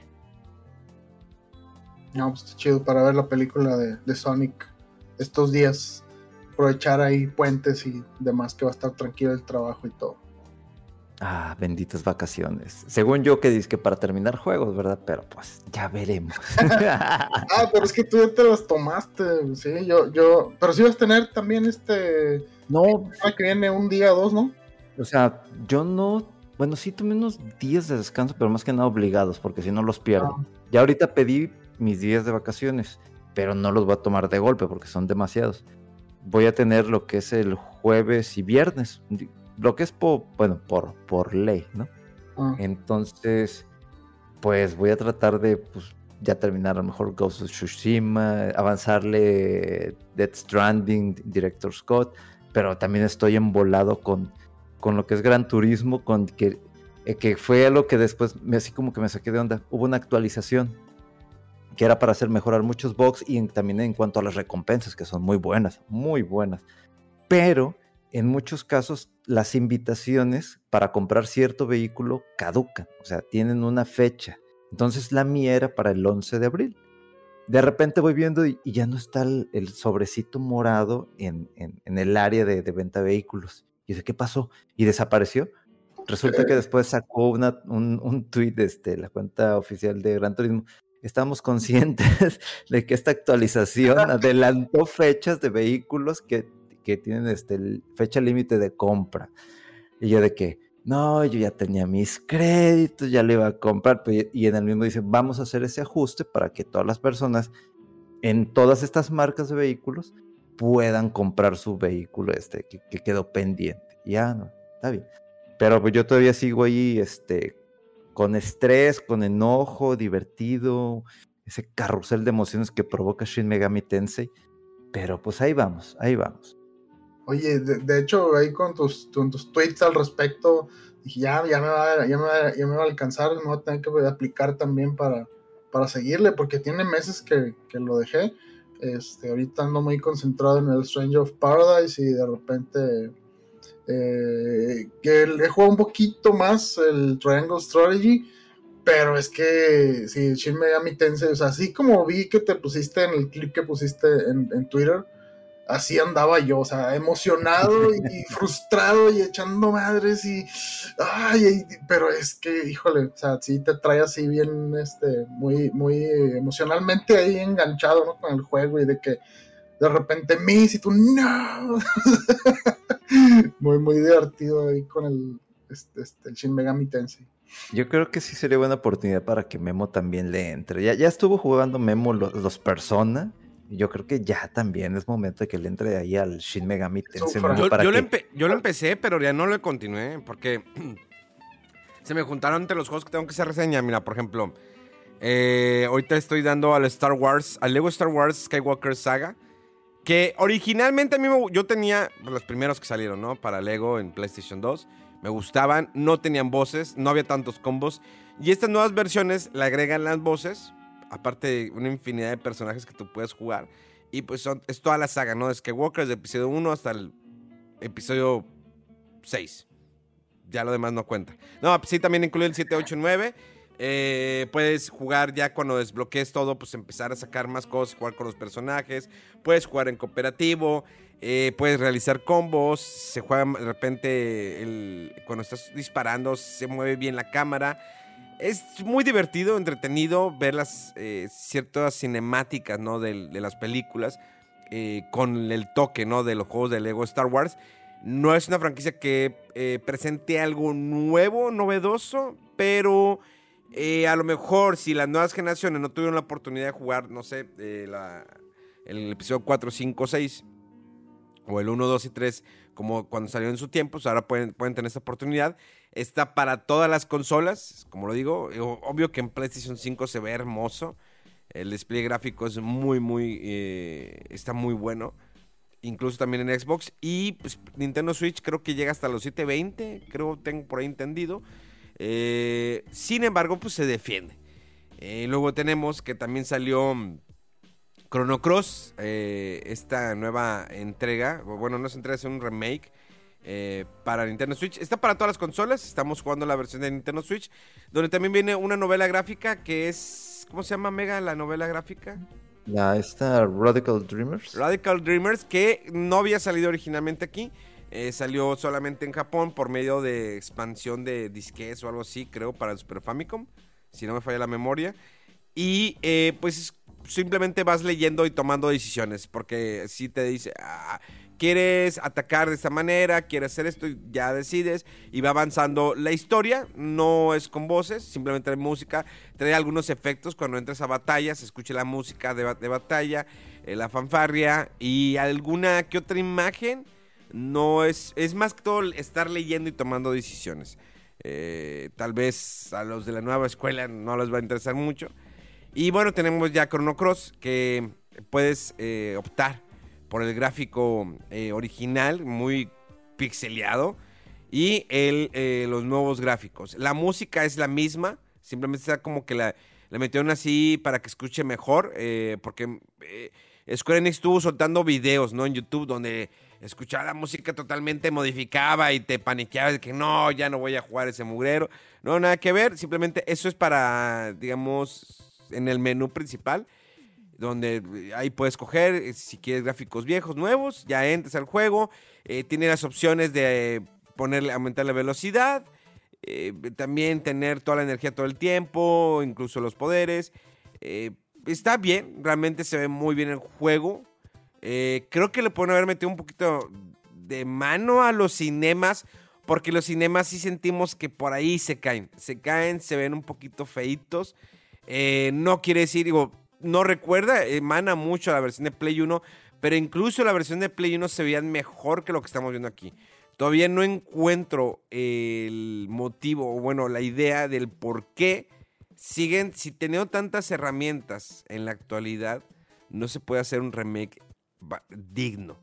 No, pues está chido para ver la película de, de Sonic estos días. Aprovechar ahí puentes y demás, que va a estar tranquilo el trabajo y todo. Ah, benditas vacaciones. Según yo que dices que para terminar juegos, ¿verdad? Pero pues ya veremos. (laughs) ah, pero es que tú ya te las tomaste, sí, yo, yo, pero si vas a tener también este... No. Que viene un día o dos, ¿no? O sea, yo no, bueno, sí tomé unos días de descanso, pero más que nada obligados, porque si no los pierdo. Ah. Ya ahorita pedí mis días de vacaciones, pero no los voy a tomar de golpe porque son demasiados. Voy a tener lo que es el jueves y viernes lo que es por, bueno, por, por ley, ¿no? Uh. Entonces, pues voy a tratar de pues, ya terminar a lo mejor Ghost of Tsushima, avanzarle Death Stranding, Director Scott, pero también estoy embolado con, con lo que es Gran Turismo, con que, eh, que fue algo que después me, así como que me saqué de onda. Hubo una actualización que era para hacer mejorar muchos bugs y en, también en cuanto a las recompensas, que son muy buenas, muy buenas. Pero en muchos casos las invitaciones para comprar cierto vehículo caducan, o sea, tienen una fecha. Entonces la mía era para el 11 de abril. De repente voy viendo y, ya no está el, el sobrecito morado en el área de, de, venta de vehículos. Y dice, ¿qué pasó? Y desapareció. Resulta que después sacó una, un, un tweet de este, la cuenta oficial de Gran Turismo. Estamos conscientes (laughs) de que esta actualización (laughs) adelantó fechas de vehículos que que tienen este, fecha límite de compra. Y yo de que, no, yo ya tenía mis créditos, ya le iba a comprar. Y en el mismo dice, vamos a hacer ese ajuste para que todas las personas en todas estas marcas de vehículos puedan comprar su vehículo este que, que quedó pendiente. Ya, no, está bien. Pero pues yo todavía sigo ahí este, con estrés, con enojo, divertido, ese carrusel de emociones que provoca Shin Megami Tensei. Pero pues ahí vamos, ahí vamos. Oye, de, de, hecho, ahí con tus, con tus tweets al respecto, dije, ya, ya, me va, ya, me va, ya me va a alcanzar, me voy a tener que aplicar también para, para seguirle, porque tiene meses que, que lo dejé. Este, ahorita ando muy concentrado en el Strange of Paradise y de repente eh, que he jugado un poquito más el Triangle Strategy, pero es que si sí, Shin Megami Tensei, o así como vi que te pusiste en el clip que pusiste en Twitter, así andaba yo, o sea, emocionado (laughs) y frustrado y echando madres y, ay, pero es que, híjole, o sea, sí te trae así bien, este, muy, muy emocionalmente ahí enganchado, ¿no? Con el juego y de que de repente Miss y tú, no. (laughs) muy, muy divertido ahí con el, este, este, el Shin Megami Tensei. Yo creo que sí sería buena oportunidad para que Memo también le entre. Ya, ya estuvo jugando Memo los, los Persona. Yo creo que ya también es momento de que le entre ahí al Shin Megami Tensei. Memo, Yo, para yo lo yo lo empecé, pero ya no lo continué porque (clears throat) se me juntaron entre los juegos que tengo que hacer reseña. Mira, por ejemplo, eh, ahorita estoy dando al Star Wars, al Lego Star Wars Skywalker Saga, que originalmente a mí me yo tenía los primeros que salieron, ¿no? Para Lego en PlayStation 2. Me gustaban, no tenían voces, no había tantos combos. Y estas nuevas versiones le agregan las voces, aparte de una infinidad de personajes que tú puedes jugar. Y pues son, es toda la saga, ¿no? De Skywalker, desde episodio 1 hasta el episodio 6. Ya lo demás no cuenta. No, pues sí, también incluye el 7, 8, 9. Eh, puedes jugar ya cuando desbloquees todo, pues empezar a sacar más cosas, jugar con los personajes. Puedes jugar en cooperativo. eh, puedes realizar combos. Se juega de repente cuando estás disparando, se mueve bien la cámara. Es muy divertido, entretenido ver las eh, ciertas cinemáticas ¿no? de, las películas eh, con el toque ¿no? de los juegos de Lego Star Wars. No es una franquicia que eh, presente algo nuevo, novedoso, pero eh, a lo mejor si las nuevas generaciones no tuvieron la oportunidad de jugar, no sé, la- el episodio 4, 5, 6 o el 1, 2 y 3, como cuando salió en su tiempo, pues ahora pueden, pueden tener esta oportunidad. Está para todas las consolas, como lo digo. eh, Obvio que en PlayStation 5 se ve hermoso. El despliegue gráfico es muy, muy. eh, está muy bueno. Incluso también en Xbox. Y pues, Nintendo Switch creo que llega hasta los 720. Creo tengo por ahí entendido. Eh, sin embargo, pues se defiende. Luego tenemos que también salió mm, Chrono Cross, esta nueva entrega. Bueno, no es entrega, es un remake eh, para Nintendo Switch. Está para todas las consolas. Estamos jugando la versión de Nintendo Switch. Donde también viene una novela gráfica que es. ¿Cómo se llama, Mega, la novela gráfica? La, esta Radical Dreamers. Radical Dreamers, que no había salido originalmente aquí. eh, salió solamente en Japón por medio de expansión de disques o algo así, creo, para el Super Famicom. Si no me falla la memoria. Y eh, pues simplemente vas leyendo y tomando decisiones. Porque si te dice, ah, quieres atacar de esta manera, quieres hacer esto, ya decides. Y va avanzando la historia. No es con voces, simplemente trae música. Trae algunos efectos cuando entras a batalla. Se escucha la música de batalla, eh, la fanfarria y alguna que otra imagen. No es, es más que todo estar leyendo y tomando decisiones. Eh, tal vez a los de la nueva escuela no les va a interesar mucho. Y bueno, tenemos ya Chrono Cross que puedes eh, optar por el gráfico eh, original, muy pixeleado, y el, eh, los nuevos gráficos. La música es la misma, simplemente está como que la, la metieron así para que escuche mejor, eh, porque eh, Square Enix estuvo soltando videos ¿no? en YouTube donde escuchaba la música totalmente modificaba y te paniqueaba de que no, ya no voy a jugar ese mugrero. No, nada que ver, simplemente eso es para, digamos, en el menú principal donde eh, ahí puedes coger eh, si quieres gráficos viejos, nuevos, ya entras al juego, eh, tiene las opciones de ponerle, aumentar la velocidad, también tener toda la energía todo el tiempo, incluso los poderes. Está bien, realmente se ve muy bien el juego. Creo que le pueden haber metido un poquito de mano a los cinemas, porque los cinemas sí sentimos que por ahí se caen. Se caen, se ven un poquito feitos. No quiere decir, no recuerda, emana mucho a la versión de Play 1, pero incluso la versión de Play 1 se veían mejor que lo que estamos viendo aquí. Todavía no encuentro el motivo, o bueno, la idea del por qué siguen, si teniendo tantas herramientas en la actualidad, no se puede hacer un remake digno.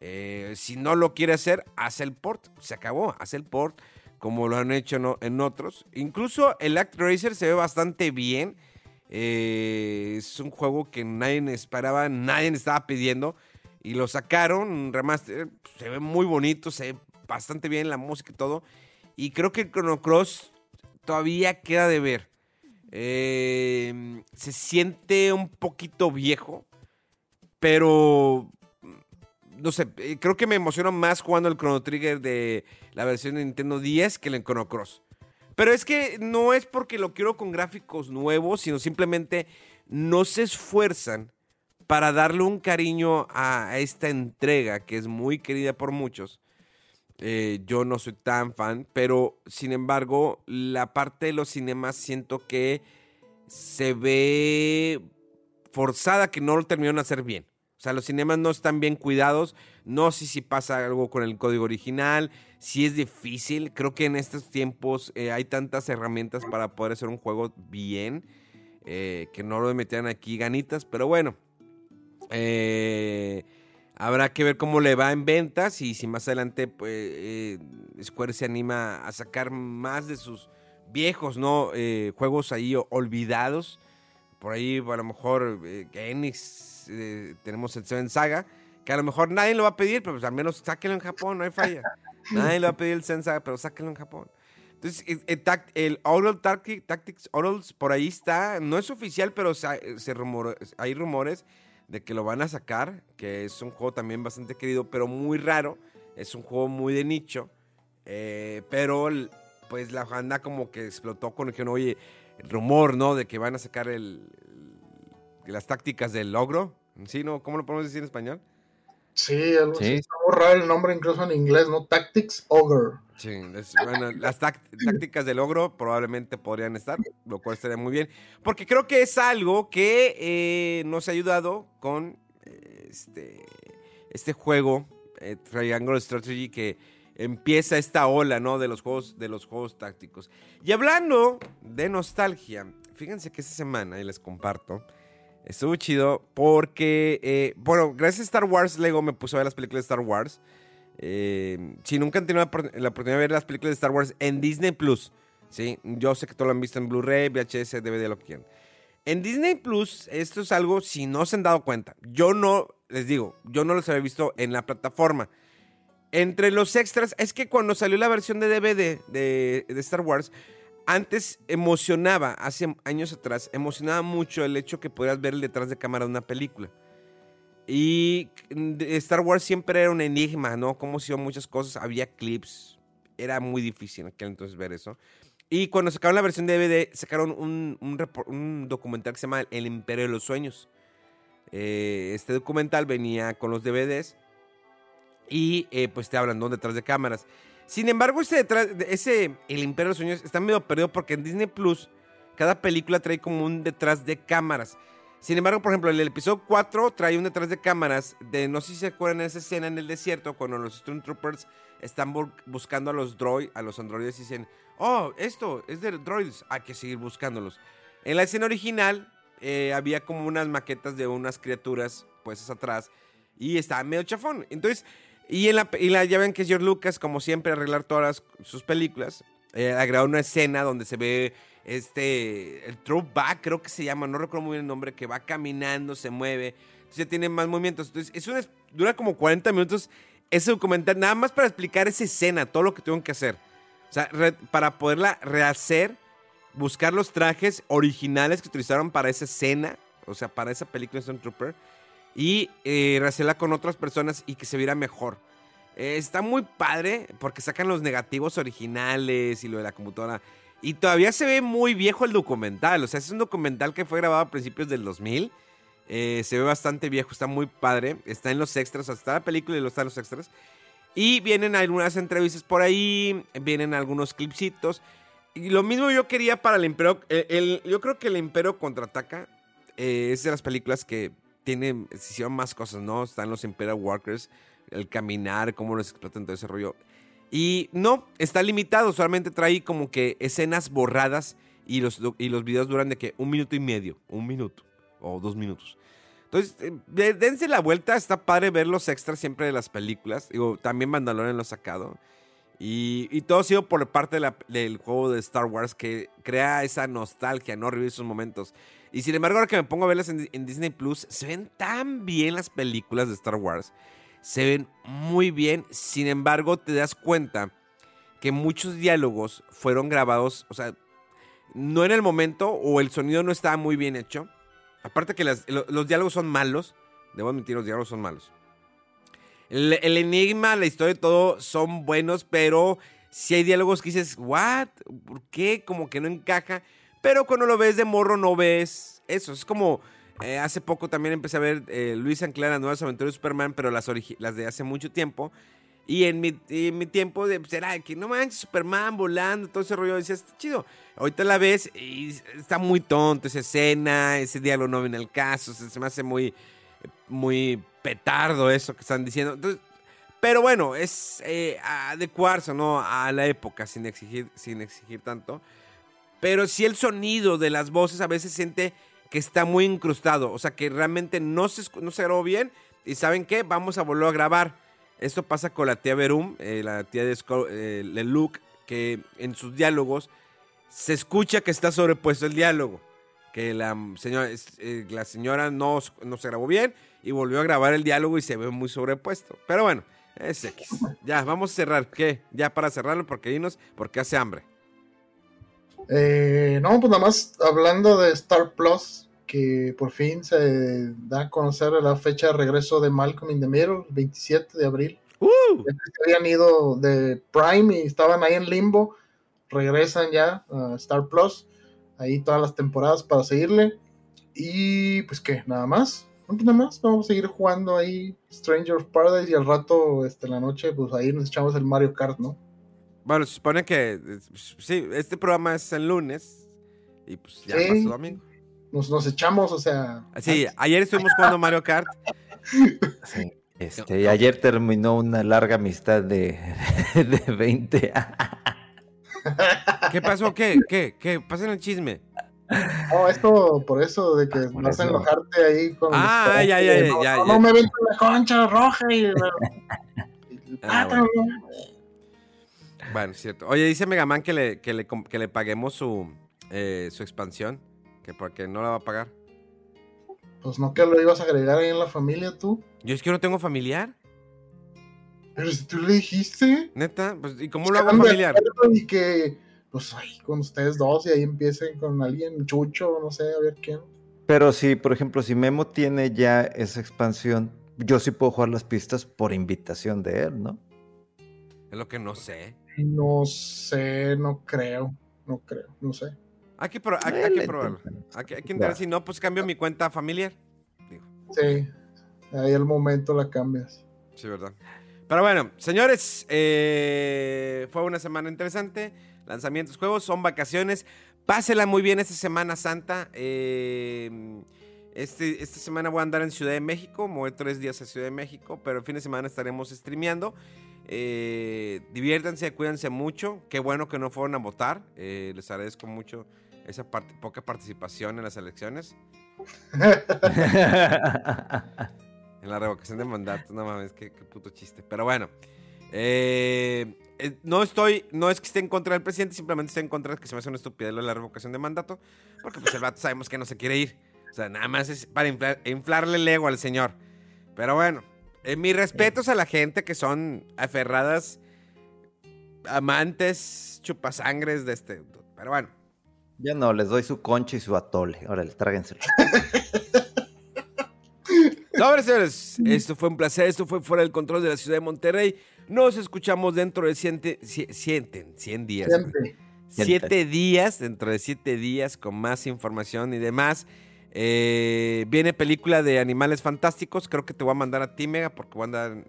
Eh, si no lo quiere hacer, hace el port. Se acabó, hace el port como lo han hecho en otros. Incluso el Act Racer se ve bastante bien. Eh, es un juego que nadie esperaba, nadie estaba pidiendo. Y lo sacaron, remaster. Se ve muy bonito, se ve bastante bien la música y todo. Y creo que el Chrono Cross todavía queda de ver. Eh, se siente un poquito viejo, pero no sé, eh, creo que me emociona más jugando el Chrono Trigger de la versión de Nintendo 10 que el Chrono Cross. Pero es que no es porque lo quiero con gráficos nuevos, sino simplemente no se esfuerzan para darle un cariño a esta entrega que es muy querida por muchos. Eh, yo no soy tan fan, pero sin embargo, la parte de los cinemas siento que se ve forzada que no lo terminaron de hacer bien. O sea, los cinemas no están bien cuidados. No sé si pasa algo con el código original, si es difícil. Creo que en estos tiempos eh, hay tantas herramientas para poder hacer un juego bien eh, que no lo metían aquí ganitas. Pero bueno, eh, habrá que ver cómo le va en ventas y si más adelante pues, Square se anima a sacar más de sus viejos ¿no? juegos ahí olvidados. Por ahí a lo mejor Enix tenemos el Seven Saga que a lo mejor nadie lo va a pedir, pero pues al menos sáquenlo en Japón, no hay falla. (laughs) nadie lo va a (laughs) pedir el Sensa, pero sáquenlo en Japón. Entonces, el, el Oral Tactics Orals por ahí está, no es oficial, pero se, hay rumores de que lo van a sacar, que es un juego también bastante querido, pero muy raro. Es un juego muy de nicho, eh, pero pues la banda como que explotó con el oye, el rumor, ¿no? De que van a sacar el, las tácticas del logro. ¿Sí, no? ¿Cómo lo podemos decir en español? Sí, algo sí. está muy raro el nombre incluso en inglés, ¿no? Tactics Ogre. Sí, bueno, las tácticas del ogro probablemente podrían estar, lo cual estaría muy bien, porque creo que es algo que eh, nos ha ayudado con eh, este, este juego, eh, Triangle Strategy, que empieza esta ola, ¿no? De los juegos, de los juegos tácticos. Y hablando de nostalgia, fíjense que esta semana, y les comparto, Estuvo chido porque, eh, bueno, gracias a Star Wars, Lego me puso a ver las películas de Star Wars. Eh, si nunca han tenido la, oportunidad de ver las películas de Star Wars en Disney Plus, ¿sí? Yo sé que todos lo han visto en Blu-ray, VHS, DVD, lo que quieran. En Disney Plus, esto es algo, si no se han dado cuenta, yo no, les digo, yo no los había visto en la plataforma. Entre los extras, es que cuando salió la versión de DVD de, de Star Wars, antes emocionaba, hace años atrás, emocionaba mucho el hecho que pudieras ver el detrás de cámara de una película. Y Star Wars siempre era un enigma, ¿no? Cómo se muchas cosas, había clips, era muy difícil en aquel entonces ver eso. Y cuando sacaron la versión de DVD, sacaron un, documental que se llama El Imperio de los Sueños. Eh, este documental venía con los DVDs y eh, pues te hablan, ¿no? Detrás de cámaras. Sin embargo, ese, detrás, ese El Imperio de los Sueños está medio perdido porque en Disney Plus cada película trae como un detrás de cámaras. Sin embargo, por ejemplo, el episodio 4 trae un detrás de cámaras de, no sé si se acuerdan de esa escena en el desierto cuando los Stormtroopers están buscando a los droids, a los androides y dicen, oh, esto es de droids, hay que seguir buscándolos. En la escena original eh, había como unas maquetas de unas criaturas puestas atrás y estaba medio chafón. Entonces, y, en la, y la, ya ven que es George Lucas, como siempre, arreglar todas sus películas. Eh, agregó una escena donde se ve este, el throwback, creo que se llama, no recuerdo muy bien el nombre, que va caminando, se mueve. Entonces ya tiene más movimientos. Entonces, es una, dura como 40 minutos ese documental, nada más para explicar esa escena, todo lo que tuvieron que hacer. O sea, para poderla rehacer, buscar los trajes originales que utilizaron para esa escena, o sea, para esa película de Trooper y eh, con otras personas y que se viera mejor. Eh, está muy padre porque sacan los negativos originales y lo de la computadora. Y todavía se ve muy viejo el documental. O sea, es un documental que fue grabado a principios del 2000. Eh, se ve bastante viejo, está muy padre. Está en los extras, hasta la película y lo están los extras. Y vienen algunas entrevistas por ahí, vienen algunos clipsitos. Y lo mismo yo quería para el Imperio. El, yo creo que el Imperio contraataca. Eh, es de las películas que tiene, se hicieron más cosas, ¿no? Están los Imperial Workers, el caminar, cómo los explotan todo ese rollo. Y no, está limitado, solamente trae como que escenas borradas y los, y los videos duran de que un minuto y medio, un minuto o dos minutos. Entonces, eh, dense la vuelta, está padre ver los extras siempre de las películas. Digo, también Mandalorian lo ha sacado. Y, todo ha sido por parte del juego de Star Wars que crea esa nostalgia, ¿no? Revivir esos momentos. Y sin embargo, ahora que me pongo a verlas en, Disney Plus, se ven tan bien las películas de Star Wars. Se ven muy bien. Sin embargo, te das cuenta que muchos diálogos fueron grabados, o sea, no en el momento o el sonido no estaba muy bien hecho. Aparte que los diálogos son malos. Debo admitir, los diálogos son malos. El, enigma, la historia y todo son buenos, pero si hay diálogos que dices, ¿what? ¿Por qué? Como que no encaja. Pero cuando lo ves de morro no ves eso. Es como eh, hace poco también empecé a ver eh, Luis Anclara, Nuevas Aventuras de Superman, pero las, las de hace mucho tiempo. Y en mi, y en mi tiempo de, pues, era que no manches, Superman volando, todo ese rollo, decías, está chido. Ahorita la ves y está muy tonto esa escena, ese diálogo no viene al caso, se, se me hace muy, muy petardo eso que están diciendo. Entonces, pero bueno, es eh, adecuarse ¿no? a la época sin exigir, sin exigir tanto. Pero sí el sonido de las voces a veces siente que está muy incrustado. O sea, que realmente no se, no se grabó bien. Y ¿saben qué? Vamos a volver a grabar. Esto pasa con la tía Verum, eh, la tía de, Sco- eh, de Luke, que en sus diálogos se escucha que está sobrepuesto el diálogo. Que la señora, eh, la señora no, no se grabó bien y volvió a grabar el diálogo y se ve muy sobrepuesto. Pero bueno, es X. Ya, vamos a cerrar. ¿Qué? Ya para cerrarlo, porque dinos, porque hace hambre. Eh, no, pues nada más hablando de Star Plus, que por fin se da a conocer la fecha de regreso de Malcolm in the Middle, el 27 de abril. ¡Uh! Que habían ido de Prime y estaban ahí en limbo, regresan ya a Star Plus, ahí todas las temporadas para seguirle. Y pues qué, nada más. No, pues nada más, vamos a seguir jugando ahí Stranger of Paradise y al rato, este, en la noche, pues ahí nos echamos el Mario Kart, ¿no? Bueno, se supone que eh, sí, este programa es el lunes y pues ya Sí. pasó domingo. Nos, nos echamos, o sea... Sí, ayer estuvimos jugando Mario Kart. (laughs) Sí. Este, y ayer terminó una larga amistad de, (laughs) de 20 años. ¿Qué pasó? ¿Qué? ¿Qué? ¿Qué? Pasen el chisme. No, esto por eso de que por vas a enojarte ahí con. Ah, los- ya, ya, no, ya, no, ya. no me ven con la concha roja y. (laughs) Ah, Ah, Bueno, es cierto. Oye, dice Megaman que le, que le, que le paguemos su, eh, su expansión. Que porque no la va a pagar. Pues no que lo ibas a agregar ahí en la familia tú. Yo es que no tengo familiar. Pero si tú le dijiste. Neta, pues, ¿y cómo lo hago familiar? Y que. Pues ahí con ustedes dos y ahí empiecen con alguien, Chucho, no sé, a ver quién. Pero si, por ejemplo, si Memo tiene ya esa expansión, yo sí puedo jugar las pistas por invitación de él, ¿no? Es lo que no sé. No sé, no creo. No creo, no sé. Hay que, pro- hay, hay que probarlo. Hay que, hay que. Va. Si no, pues cambio mi cuenta familiar. Sí. Ahí al momento la cambias. Sí, verdad. Pero bueno, señores, eh, fue una semana interesante. Lanzamientos, juegos, son vacaciones. Pásela muy bien esta Semana Santa. Eh, este, esta semana voy a andar en Ciudad de México. Voy tres días a Ciudad de México, pero el fin de semana estaremos streameando. Eh, diviértanse, cuídense mucho. Qué bueno que no fueron a votar. Eh, les agradezco mucho esa parte, poca participación en las elecciones. (laughs) En la revocación de mandato, no mames, qué, qué puto chiste. Pero bueno, eh, eh, no estoy, no es que esté en contra del presidente, simplemente estoy en contra de que se me hace una estupidez lo de la revocación de mandato, porque pues el vato sabemos que no se quiere ir. O sea, nada más es para inflar- inflarle el ego al señor. Pero bueno, eh, mis respetos a la gente que son aferradas, amantes, chupasangres de este. Pero bueno, Ya no, les doy su concha y su atole. Órale, tráguenselo. (laughs) Ahora, señores, esto fue un placer. Esto fue Fuera del Control de la Ciudad de Monterrey. Nos escuchamos dentro de 100, 100, 100 días. Siempre. Siete días, dentro de siete días, con más información y demás. Eh, viene película de Animales Fantásticos. Creo que te voy a mandar a ti, Mega, porque voy a andar...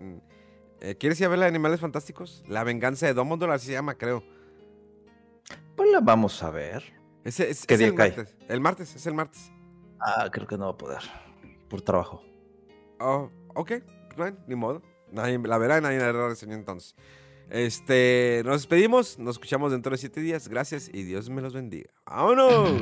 eh, ¿Quieres ir a ver la de Animales Fantásticos? La venganza de Dumbledore, así se llama, creo. Pues la vamos a ver. Ese, es, ¿Qué es día el cae? martes. El martes, es el martes. Ah, creo que no va a poder. Por trabajo. Oh, ok, bueno, ni modo. Nadie la verá, nadie la reseñó entonces. Este, nos despedimos, nos escuchamos dentro de siete días. Gracias y Dios me los bendiga. ¡Vámonos!